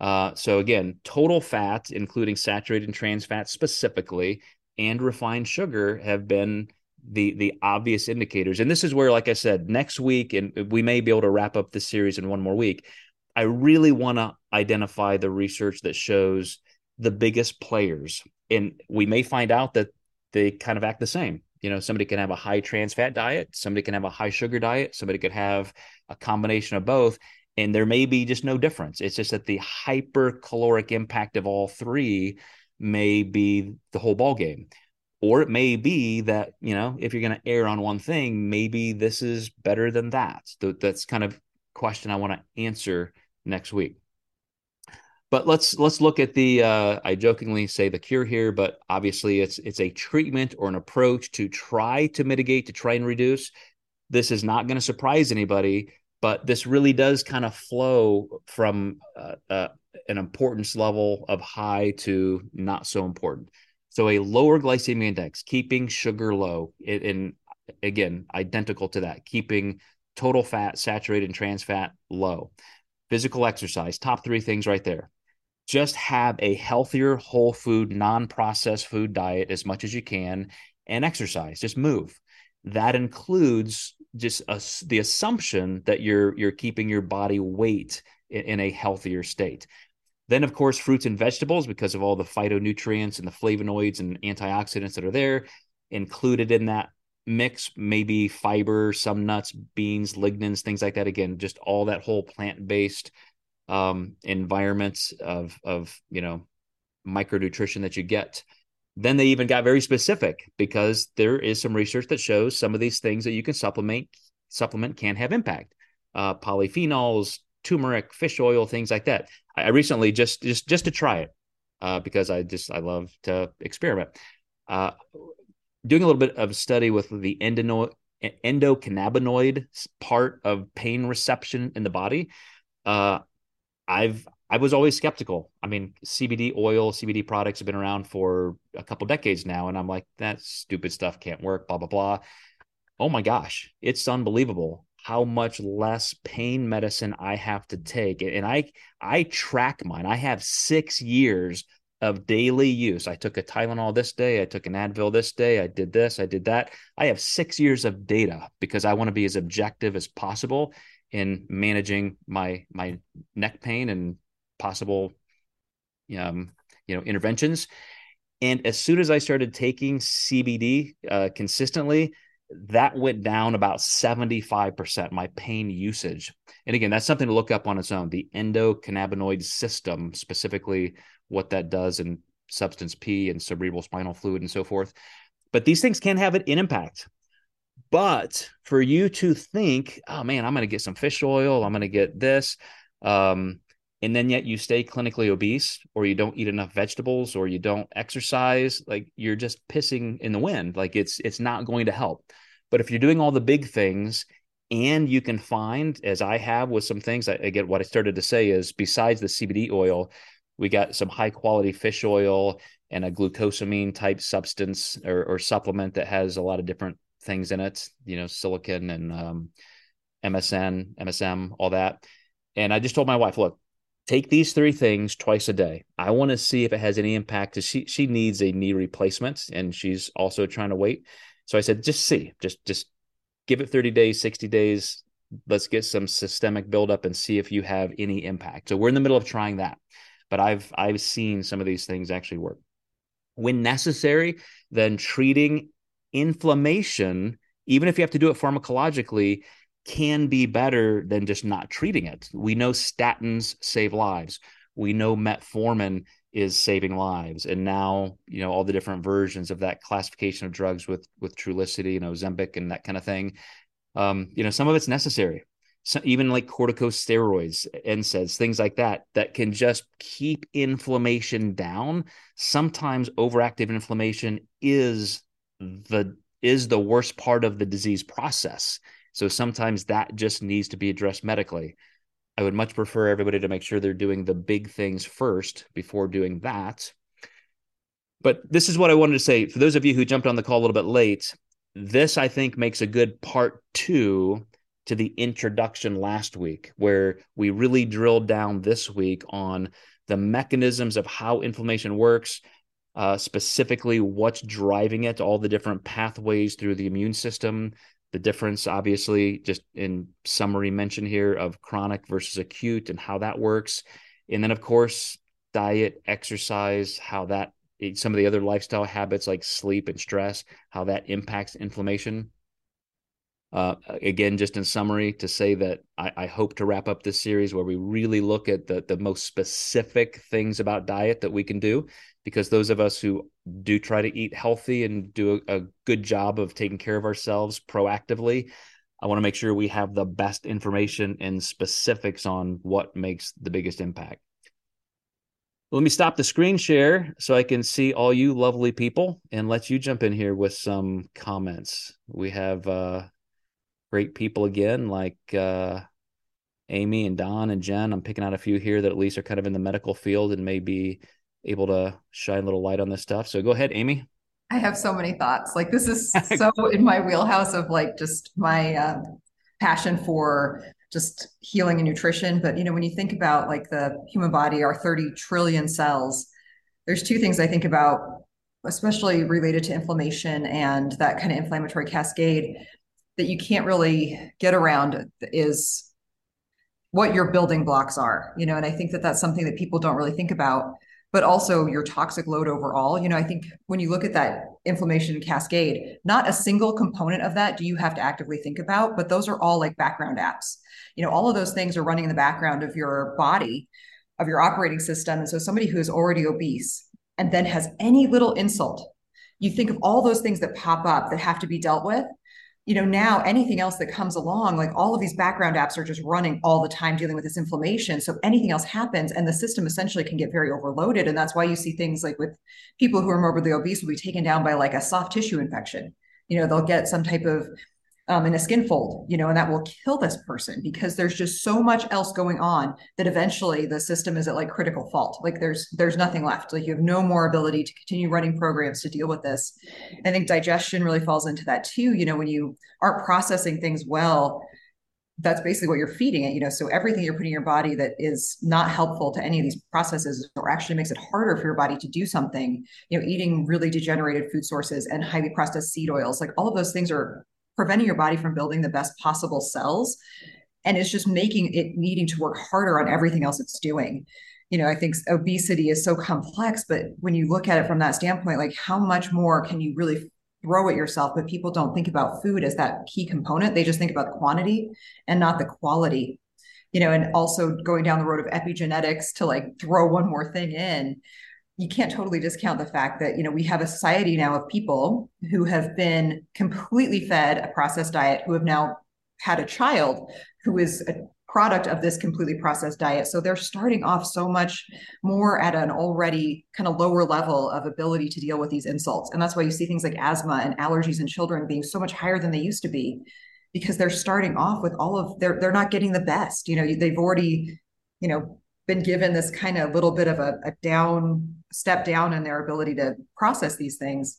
Uh, so again, total fat, including saturated and trans fat specifically, and refined sugar have been the the obvious indicators. And this is where like i said next week and we may be able to wrap up the series in one more week i really want to identify the research that shows the biggest players. And we may find out that they kind of act the same. You know, somebody can have a high trans fat diet, somebody can have a high sugar diet, somebody could have a combination of both. And there may be just no difference. It's just that the hypercaloric impact of all three may be the whole ball game. Or it may be that, you know, if you're going to err on one thing, maybe this is better than that. That's kind of question I want to answer next week. But let's let's look at the uh, I jokingly say the cure here, but obviously it's it's a treatment or an approach to try to mitigate, to try and reduce. This is not going to surprise anybody, but this really does kind of flow from uh, uh, an importance level of high to not so important. So a lower glycemic index, keeping sugar low, and again identical to that, keeping total fat, saturated, and trans fat low. Physical exercise, top three things right there just have a healthier whole food non-processed food diet as much as you can and exercise just move that includes just a, the assumption that you're you're keeping your body weight in, in, a healthier state then of course fruits and vegetables because of all the phytonutrients and the flavonoids and antioxidants that are there included in that mix maybe fiber some nuts beans lignans things like that again just all that whole plant-based um, environments of of you know micronutrition that you get. Then they even got very specific because there is some research that shows some of these things that you can supplement supplement can have impact. Uh, polyphenols, turmeric, fish oil, things like that. I, I recently just just just to try it uh, because I just I love to experiment. Uh, doing a little bit of study with the endocannabinoid part of pain reception in the body. Uh, I've I was always skeptical. I mean, CBD oil, CBD products have been around for a couple decades now, and I'm like, that stupid stuff can't work. Blah blah blah. Oh my gosh, it's unbelievable how much less pain medicine I have to take, and I I track mine. I have six years of daily use. I took a Tylenol this day, I took an Advil this day, I did this, I did that. I have six years of data because I want to be as objective as possible in managing my my neck pain and possible um, you know interventions. And as soon as i started taking cbd uh, consistently that went down about 75% my pain usage. And again that's something to look up on its own the endocannabinoid system specifically what that does in substance p and cerebral spinal fluid and so forth. But these things can have an impact. But for you to think, oh man, I'm going to get some fish oil, I'm going to get this, um, and then yet you stay clinically obese, or you don't eat enough vegetables, or you don't exercise, like you're just pissing in the wind. Like it's it's not going to help. But if you're doing all the big things, and you can find, as I have with some things, I, get what I started to say is besides the CBD oil, we got some high quality fish oil and a glucosamine type substance or, or supplement that has a lot of different things in it, you know, silicon and um, MSN, MSM, all that. And I just told my wife, look, take these three things twice a day. I want to see if it has any impact. She she needs a knee replacement, and she's also trying to wait. So I said, just see, just just give it 30 days, 60 days. Let's get some systemic buildup and see if you have any impact. So we're in the middle of trying that, but I've I've seen some of these things actually work. When necessary, then treating inflammation, even if you have to do it pharmacologically, can be better than just not treating it. We know statins save lives. We know metformin is saving lives. And now, you know, all the different versions of that classification of drugs with with Trulicity and Ozempic and that kind of thing. Um, you know, some of it's necessary. So even like corticosteroids, NSAIDs, things like that, that can just keep inflammation down. Sometimes overactive inflammation is the is the worst part of the disease process. So sometimes that just needs to be addressed medically. I would much prefer everybody to make sure they're doing the big things first before doing that. But this is what I wanted to say. For those of you who jumped on the call a little bit late, this I think makes a good part two to the introduction last week, where we really drilled down this week on the mechanisms of how inflammation works, uh, specifically what's driving it, all the different pathways through the immune system, the difference, obviously, just in summary mention here of chronic versus acute and how that works. And then, of course, diet, exercise, how that some of the other lifestyle habits like sleep and stress, how that impacts inflammation. Uh, again, just in summary, to say that I, I, hope to wrap up this series where we really look at the the most specific things about diet that we can do, because those of us who do try to eat healthy and do a, a good job of taking care of ourselves proactively, I want to make sure we have the best information and specifics on what makes the biggest impact. Let me stop the screen share so I can see all you lovely people and let you jump in here with some comments. We have uh, great people again, like uh, Amy and Don and Jen. I'm picking out a few here that at least are kind of in the medical field and may be able to shine a little light on this stuff. So go ahead, Amy. I have so many thoughts. Like this is so in my wheelhouse of like just my uh, passion for just healing and nutrition. But you know, when you think about like the human body, our 30 trillion cells, there's two things I think about, especially related to inflammation and that kind of inflammatory cascade that you can't really get around is what your building blocks are, you know, and I think that that's something that people don't really think about but also your toxic load overall. You know, I think when you look at that inflammation cascade, not a single component of that do you have to actively think about, but those are all like background apps. You know, all of those things are running in the background of your body, of your operating system. And so somebody who is already obese and then has any little insult, you think of all those things that pop up that have to be dealt with you know now anything else that comes along like all of these background apps are just running all the time dealing with this inflammation. So anything else happens and the system essentially can get very overloaded. And that's why you see things like with people who are morbidly obese will be taken down by like a soft tissue infection. You know they'll get some type of um, in a skin fold, you know, and that will kill this person because there's just so much else going on that eventually the system is at like critical fault. Like there's there's nothing left. Like you have no more ability to continue running programs to deal with this. I think digestion really falls into that too. You know, when you aren't processing things well, that's basically what you're feeding it. You know, so everything you're putting in your body that is not helpful to any of these processes or actually makes it harder for your body to do something. You know, eating really degenerated food sources and highly processed seed oils, like all of those things are preventing your body from building the best possible cells. And it's just making it needing to work harder on everything else it's doing. You know i think obesity is so complex but when you look at it from that standpoint like how much more can you really throw at yourself? But people don't think about food as that key component. They just think about the quantity and not the quality. You know and also going down the road of epigenetics to like throw one more thing in you can't totally discount the fact that you know we have a society now of people who have been completely fed a processed diet who have now had a child who is a product of this completely processed diet. So they're starting off so much more at an already kind of lower level of ability to deal with these insults. And that's why you see things like asthma and allergies in children being so much higher than they used to be because they're starting off with all of they're they're not getting the best. You know they've already you know been given this kind of little bit of a, a down step down in their ability to process these things.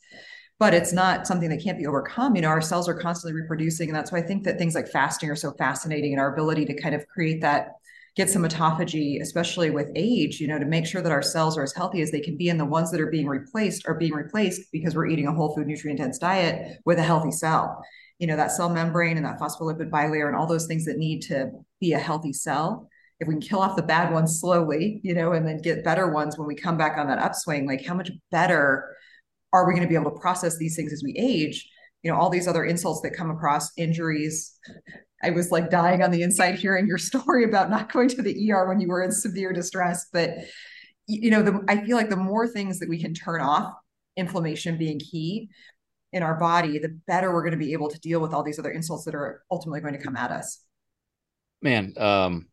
But it's not something that can't be overcome. You know our cells are constantly reproducing and that's why i think that things like fasting are so fascinating and our ability to kind of create that get some autophagy especially with age you know to make sure that our cells are as healthy as they can be and the ones that are being replaced are being replaced because we're eating a whole food nutrient dense diet with a healthy cell. You know that cell membrane and that phospholipid bilayer and all those things that need to be a healthy cell if we can kill off the bad ones slowly, you know, and then get better ones when we come back on that upswing, like how much better are we going to be able to process these things as we age? You know, all these other insults that come across, injuries. I was like dying on the inside hearing your story about not going to the ER when you were in severe distress. But, you know, the, I feel like the more things that we can turn off, inflammation being key in our body, the better we're going to be able to deal with all these other insults that are ultimately going to come at us. Man, um,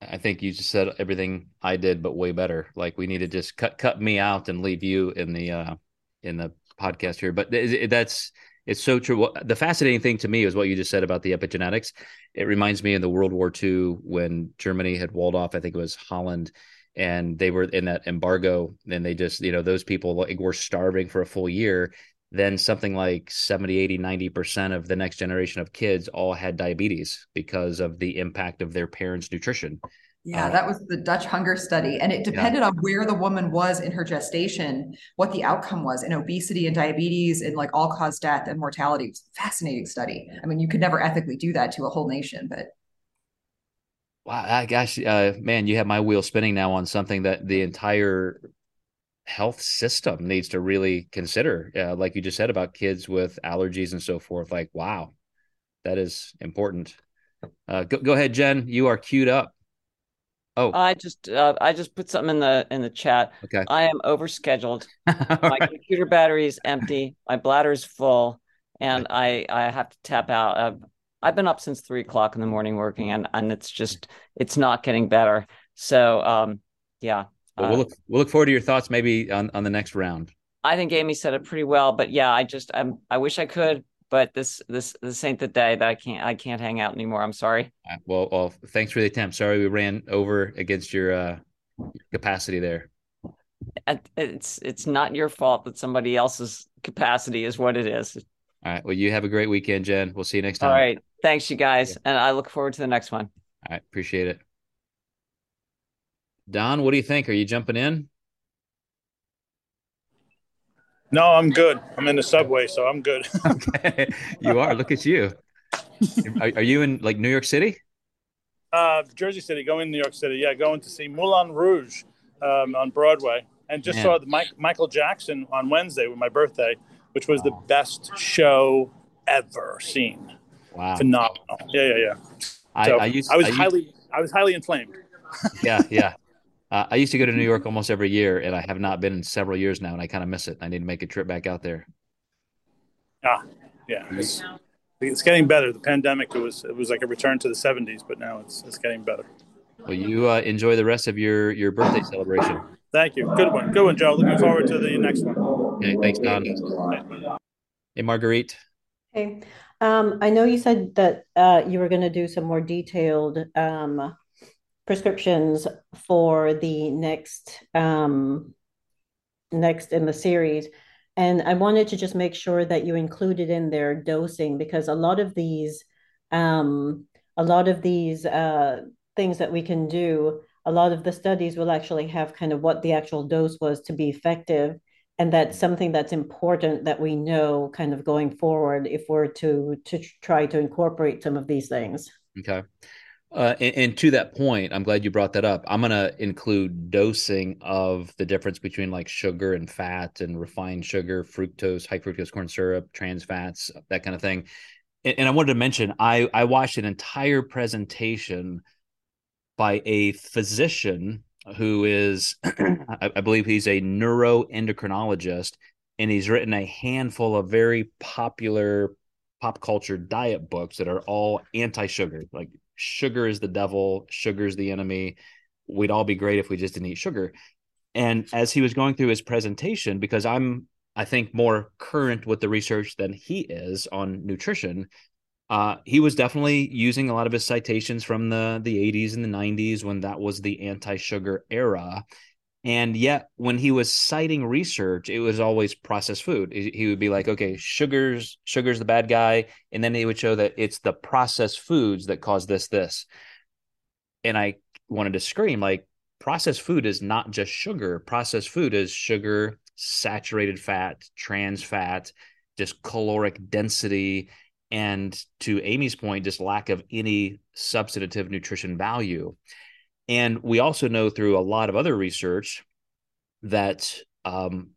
I think you just said everything I did, but way better. Like we need to just cut cut me out and leave you in the uh in the podcast here. But that's it's so true. The fascinating thing to me is what you just said about the epigenetics. It reminds me in the World War II when Germany had walled off. I think it was Holland, and they were in that embargo. And they just you know those people like were starving for a full year, then something like 70 80 90% of the next generation of kids all had diabetes because of the impact of their parents nutrition yeah, uh, that was the Dutch hunger study. And it depended yeah. on where the woman was in her gestation, what the outcome was in obesity and diabetes and like all cause death and mortality. It was a fascinating study. I mean, you could never ethically do that to a whole nation, but wow, gosh, uh, man, you have my wheel spinning now on something that the entire health system needs to really consider, uh, like you just said about kids with allergies and so forth. Like, wow, that is important. Uh, go, go ahead, Jen. You are queued up. Oh, I just uh, I just put something in the in the chat. Okay, I am overscheduled. My right. computer battery is empty. My bladder is full, and I I have to tap out. I've, I've been up since three o'clock in the morning working, and and it's just it's not getting better. So um, yeah. Well, we'll uh, look we'll look forward to your thoughts maybe on on the next round. I think Amy said it pretty well, but yeah, I just I'm I wish I could, but this this this ain't the day that I can't I can't hang out anymore. I'm sorry. Well, well, thanks for the attempt. Sorry we ran over against your uh, capacity there. It's it's not your fault that somebody else's capacity is what it is. All right. Well, you have a great weekend, Jen. We'll see you next time. All right. Thanks, you guys, yeah. and I look forward to the next one. All right. Appreciate it. Don, what do you think? Are you jumping in? No, I'm good. I'm in the subway, so I'm good. okay, you are. Look at you. Are, are, you in like New York City? Uh, Jersey City. Going to New York City. Yeah, going to see Moulin Rouge um, on Broadway, and just Man. saw the Mike, Michael Jackson on Wednesday with my birthday, which was wow. the best show ever seen. Wow, phenomenal. Yeah, yeah, yeah. So I, I, used, I was I highly, used... I was highly inflamed. yeah, yeah. Uh, I used to go to New York almost every year, and I have not been in several years now, and I kind of miss it. I need to make a trip back out there. Ah, yeah, it's, it's getting better. The pandemic it was it was like a return to the '70s, but now it's it's getting better. Well, you uh, enjoy the rest of your your birthday celebration. Thank you. Good one. Good one, Joe. Looking forward to the next one. Okay, thanks, Don. Hey, Marguerite. Hey, um, I know you said that uh, you were going to do some more detailed um, prescriptions for the next um, next in the series. And I wanted to just make sure that you included in their dosing because a lot of these um, a lot of these uh, things that we can do, a lot of the studies will actually have kind of what the actual dose was to be effective. And that's something that's important that we know kind of going forward if we're to to try to incorporate some of these things. Okay. Uh, and, and, to that point, I'm glad you brought that up. I'm going to include dosing of the difference between like sugar and fat and refined sugar, fructose, high fructose corn syrup, trans fats, that kind of thing. And, and I wanted to mention, I, I watched an entire presentation by a physician who is, I, I believe he's a neuroendocrinologist, and he's written a handful of very popular pop culture diet books that are all anti-sugar, like sugar is the devil, sugar is the enemy. We'd all be great if we just didn't eat sugar. And as he was going through his presentation, because I'm, I think, more current with the research than he is on nutrition, uh, he was definitely using a lot of his citations from the the 80s and the 90s when that was the anti-sugar era and yet, when he was citing research, it was always processed food. He would be like, okay, sugars, sugar's the bad guy. And then he would show that it's the processed foods that cause this, this. And I wanted to scream, like, processed food is not just sugar. Processed food is sugar, saturated fat, trans fat, just caloric density. And to Amy's point, just lack of any substantive nutrition value. And we also know through a lot of other research that um,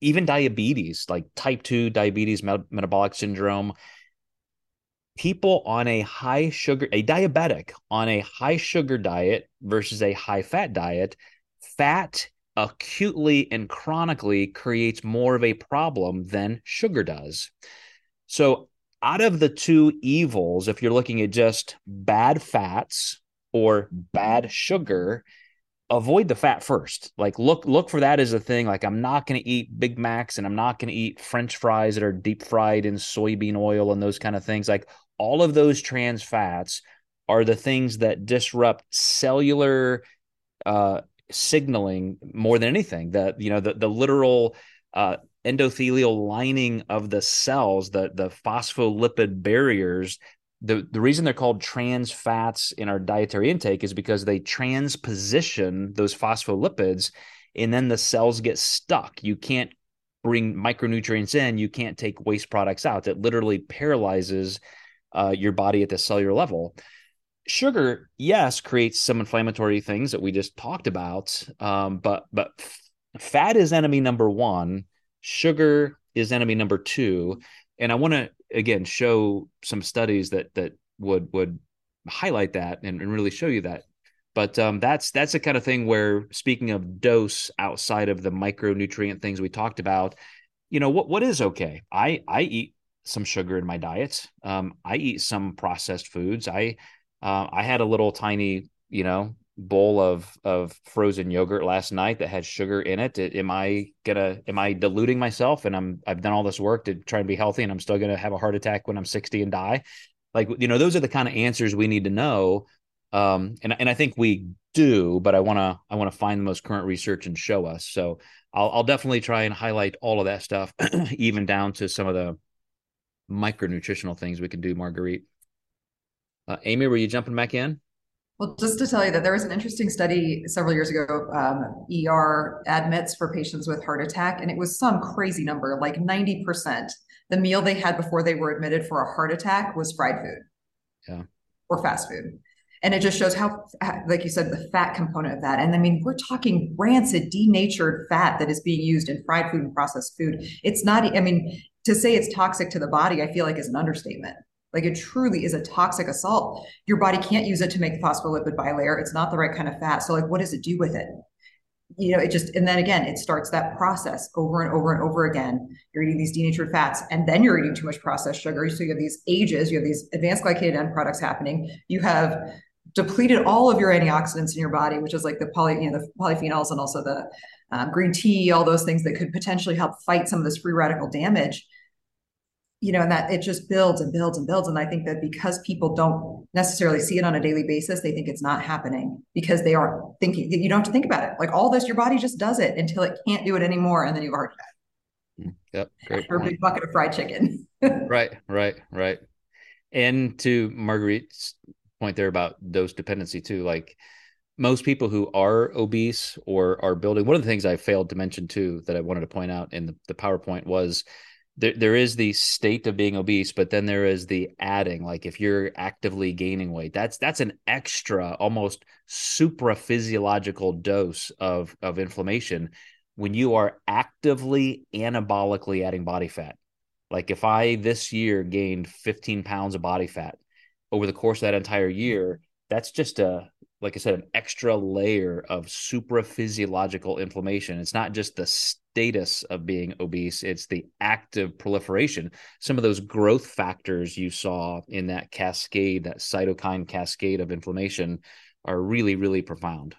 even diabetes, like type 2 diabetes, met- metabolic syndrome, people on a high sugar, a diabetic on a high sugar diet versus a high fat diet, fat acutely and chronically creates more of a problem than sugar does. So, out of the two evils, if you're looking at just bad fats or bad sugar, avoid the fat first. Like look look for that as a thing. Like I'm not going to eat Big Macs and I'm not going to eat French fries that are deep fried in soybean oil and those kind of things. Like all of those trans fats are the things that disrupt cellular uh, signaling more than anything. That you know the the literal uh, endothelial lining of the cells, the the phospholipid barriers the the reason they're called trans fats in our dietary intake is because they transposition those phospholipids and then the cells get stuck. You can't bring micronutrients in. You can't take waste products out. It literally paralyzes uh, your body at the cellular level. Sugar yes creates some inflammatory things that we just talked about um, but but fat is enemy number one, sugar is enemy number two, and I want to again show some studies that that would would highlight that and, and really show you that. But um, that's that's the kind of thing where speaking of dose outside of the micronutrient things we talked about, you know what what is okay. I I eat some sugar in my diet. Um, I eat some processed foods. I uh, I had a little tiny you know bowl of of frozen yogurt last night that had sugar in it. Am I gonna am I diluting myself and I'm I've done all this work to try and be healthy and I'm still gonna have a heart attack when I'm 60 and die? Like you know, those are the kind of answers we need to know. Um, and and I think we do, but I wanna I wanna find the most current research and show us. So I'll I'll definitely try and highlight all of that stuff, even down to some of the micronutritional things we can do, Marguerite. Uh, Amy, were you jumping back in? Well, just to tell you that there was an interesting study several years ago, um, ER admits for patients with heart attack, and it was some crazy number, like 90%. The meal they had before they were admitted for a heart attack was fried food. Yeah. Or fast food. And it just shows how, like you said, the fat component of that. And I mean, we're talking rancid, denatured fat that is being used in fried food and processed food. It's not, I mean, to say it's toxic to the body, I feel like is an understatement. Like it truly is a toxic assault. Your body can't use it to make the phospholipid bilayer. It's not the right kind of fat. So like, what does it do with it? You know, it just, and then again, it starts that process over and over and over again. You're eating these denatured fats and then you're eating too much processed sugar. So you have these ages, you have these advanced glycated end products happening. You have depleted all of your antioxidants in your body, which is like the poly, you know, the polyphenols and also the um, green tea, all those things that could potentially help fight some of this free radical damage you know, and that it just builds and builds and builds. And I think that because people don't necessarily see it on a daily basis, they think it's not happening because they aren't thinking. You don't have to think about it. Like all this, your body just does it until it can't do it anymore, and then you are mm, Yep, great. Or a big bucket of fried chicken. right, right, right. And to Marguerite's point there about dose dependency too, like most people who are obese or are building. One of the things I failed to mention too that I wanted to point out in the, the PowerPoint was there, there is the state of being obese but then there is the adding like if you're actively gaining weight that's that's an extra almost supra physiological dose of of inflammation when you are actively anabolically adding body fat. Like if i this year gained 15 pounds of body fat over the course of that entire year that's just a like I said, an extra layer of supra physiological inflammation. It's not just the status of being obese, it's the active proliferation. Some of those growth factors you saw in that cascade, that cytokine cascade of inflammation, are really, really profound.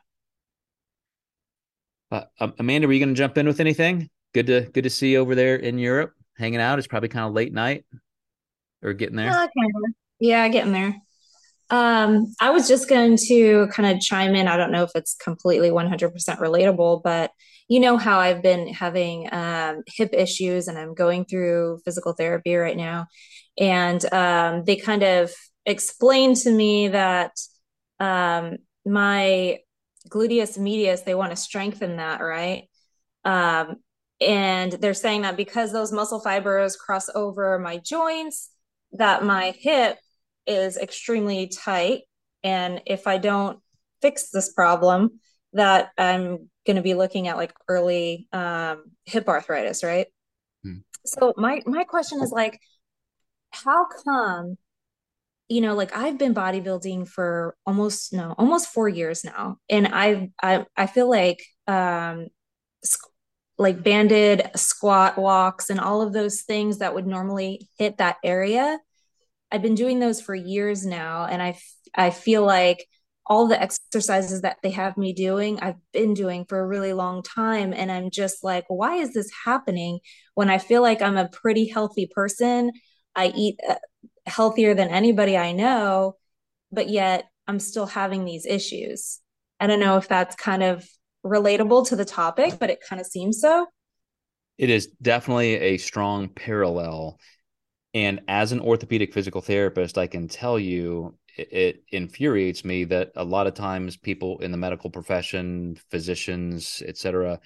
Uh, Amanda, were you going to jump in with anything? Good to good to see you over there in Europe, hanging out. It's probably kind of late night or getting there. Kind. Yeah, getting there. Um, I was just going to kind of chime in. I don't know if it's completely 100% relatable, but you know how I've been having um, hip issues and I'm going through physical therapy right now. And um, they kind of explained to me that um, my gluteus medius, they want to strengthen that, right? Um, and they're saying that because those muscle fibers cross over my joints, that my hip is extremely tight. And if I don't fix this problem, that I'm going to be looking at like early um, hip arthritis, right? Hmm. So my my question is like, how come, you know, like I've been bodybuilding for almost no, almost four years now, and I I I feel like um, like banded squat walks and all of those things that would normally hit that area I've been doing those for years now, and I I feel like all the exercises that they have me doing, I've been doing for a really long time, and I'm just like, why is this happening when I feel like I'm a pretty healthy person? I eat uh, healthier than anybody I know, but yet I'm still having these issues. I don't know if that's kind of relatable to the topic, but it kind of seems so. It is definitely a strong parallel and as an orthopedic physical therapist, I can tell you it, it, infuriates me that a lot of times people in the medical profession, physicians, etc.,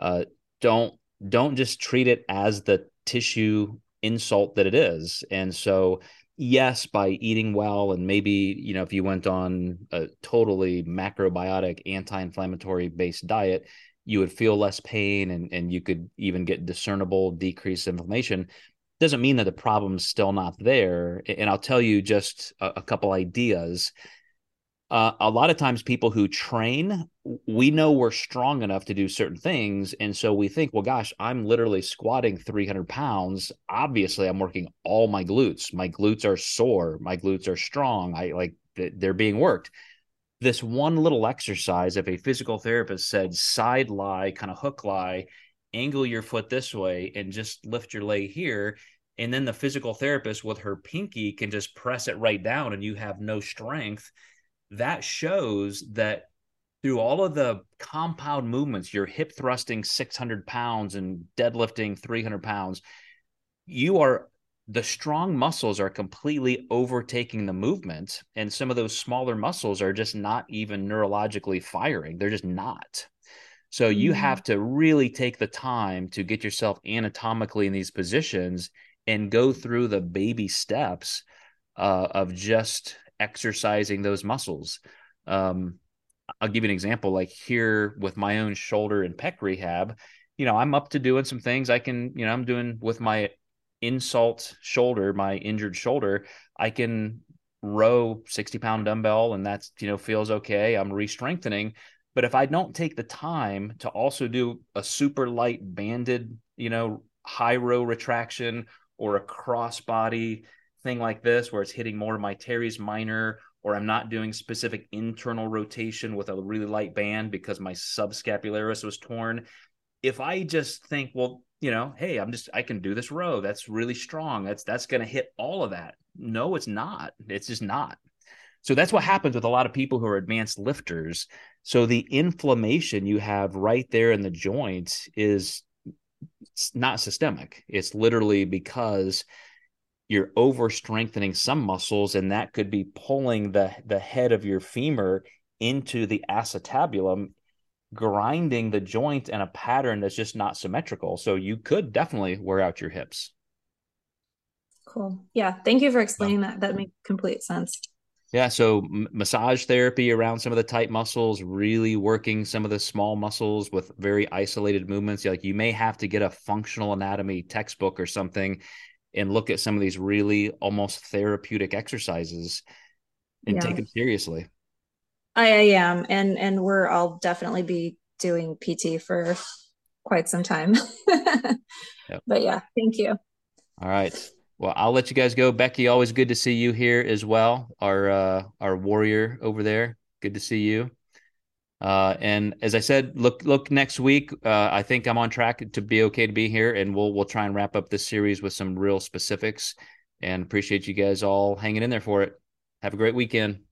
uh, don't don't just treat it as the tissue insult that it is. And so, yes, by eating well and maybe you know if you went on a totally macrobiotic, anti-inflammatory based diet, you would feel less pain and, and you could even get discernible decreased inflammation doesn't mean that the problem's still not there and i'll tell you just a, a couple ideas. Uh, a lot of times people who train we know we're strong enough to do certain things and so we think well gosh i'm literally squatting 300 pounds. Obviously i'm working all my glutes. My glutes are sore. My glutes are strong. I like they're being worked. This one little exercise if a physical therapist said side lie kind of hook lie angle your foot this way and just lift your leg here and then the physical therapist with her pinky can just press it right down and you have no strength that shows that through all of the compound movements, your hip thrusting 600 pounds and deadlifting 300 pounds, you are the strong muscles are completely overtaking the movement. And some of those smaller muscles are just not even neurologically firing. They're just not. So you mm-hmm. have to really take the time to get yourself anatomically in these positions and go through the baby steps uh, of just exercising those muscles. Um, I'll give you an example. Like here with my own shoulder and pec rehab, you know, I'm up to doing some things I can, you know, I'm doing with my insult shoulder, my injured shoulder, I can row 60 pound dumbbell and that's, you know, feels okay. I'm re strengthening. But if I don't take the time to also do a super light banded, you know, high row retraction or a crossbody thing like this where it's hitting more of my teres minor or I'm not doing specific internal rotation with a really light band because my subscapularis was torn. If I just think, well, you know, hey, I'm just I can do this row. That's really strong. That's that's going to hit all of that. No, it's not. It's just not. So that's what happens with a lot of people who are advanced lifters. So the inflammation you have right there in the joints is not systemic. It's literally because you're over strengthening some muscles and that could be pulling the the head of your femur into the acetabulum grinding the joint in a pattern that's just not symmetrical. So you could definitely wear out your hips. Cool. Yeah thank you for explaining that. That makes complete sense yeah so m- massage therapy around some of the tight muscles really working some of the small muscles with very isolated movements like you may have to get a functional anatomy textbook or something and look at some of these really almost therapeutic exercises and yeah. take them seriously. I, I am, and and we're I'll definitely be doing PT for quite some time. yep. But yeah, thank you. All right. Well, I'll let you guys go. Becky, always good to see you here as well. Our uh, our warrior over there. Good to see you. Uh, and as I said, look look next week. Uh, I think I'm on track to be okay to be here, and we'll we'll try and wrap up this series with some real specifics. And appreciate you guys all hanging in there for it. Have a great weekend.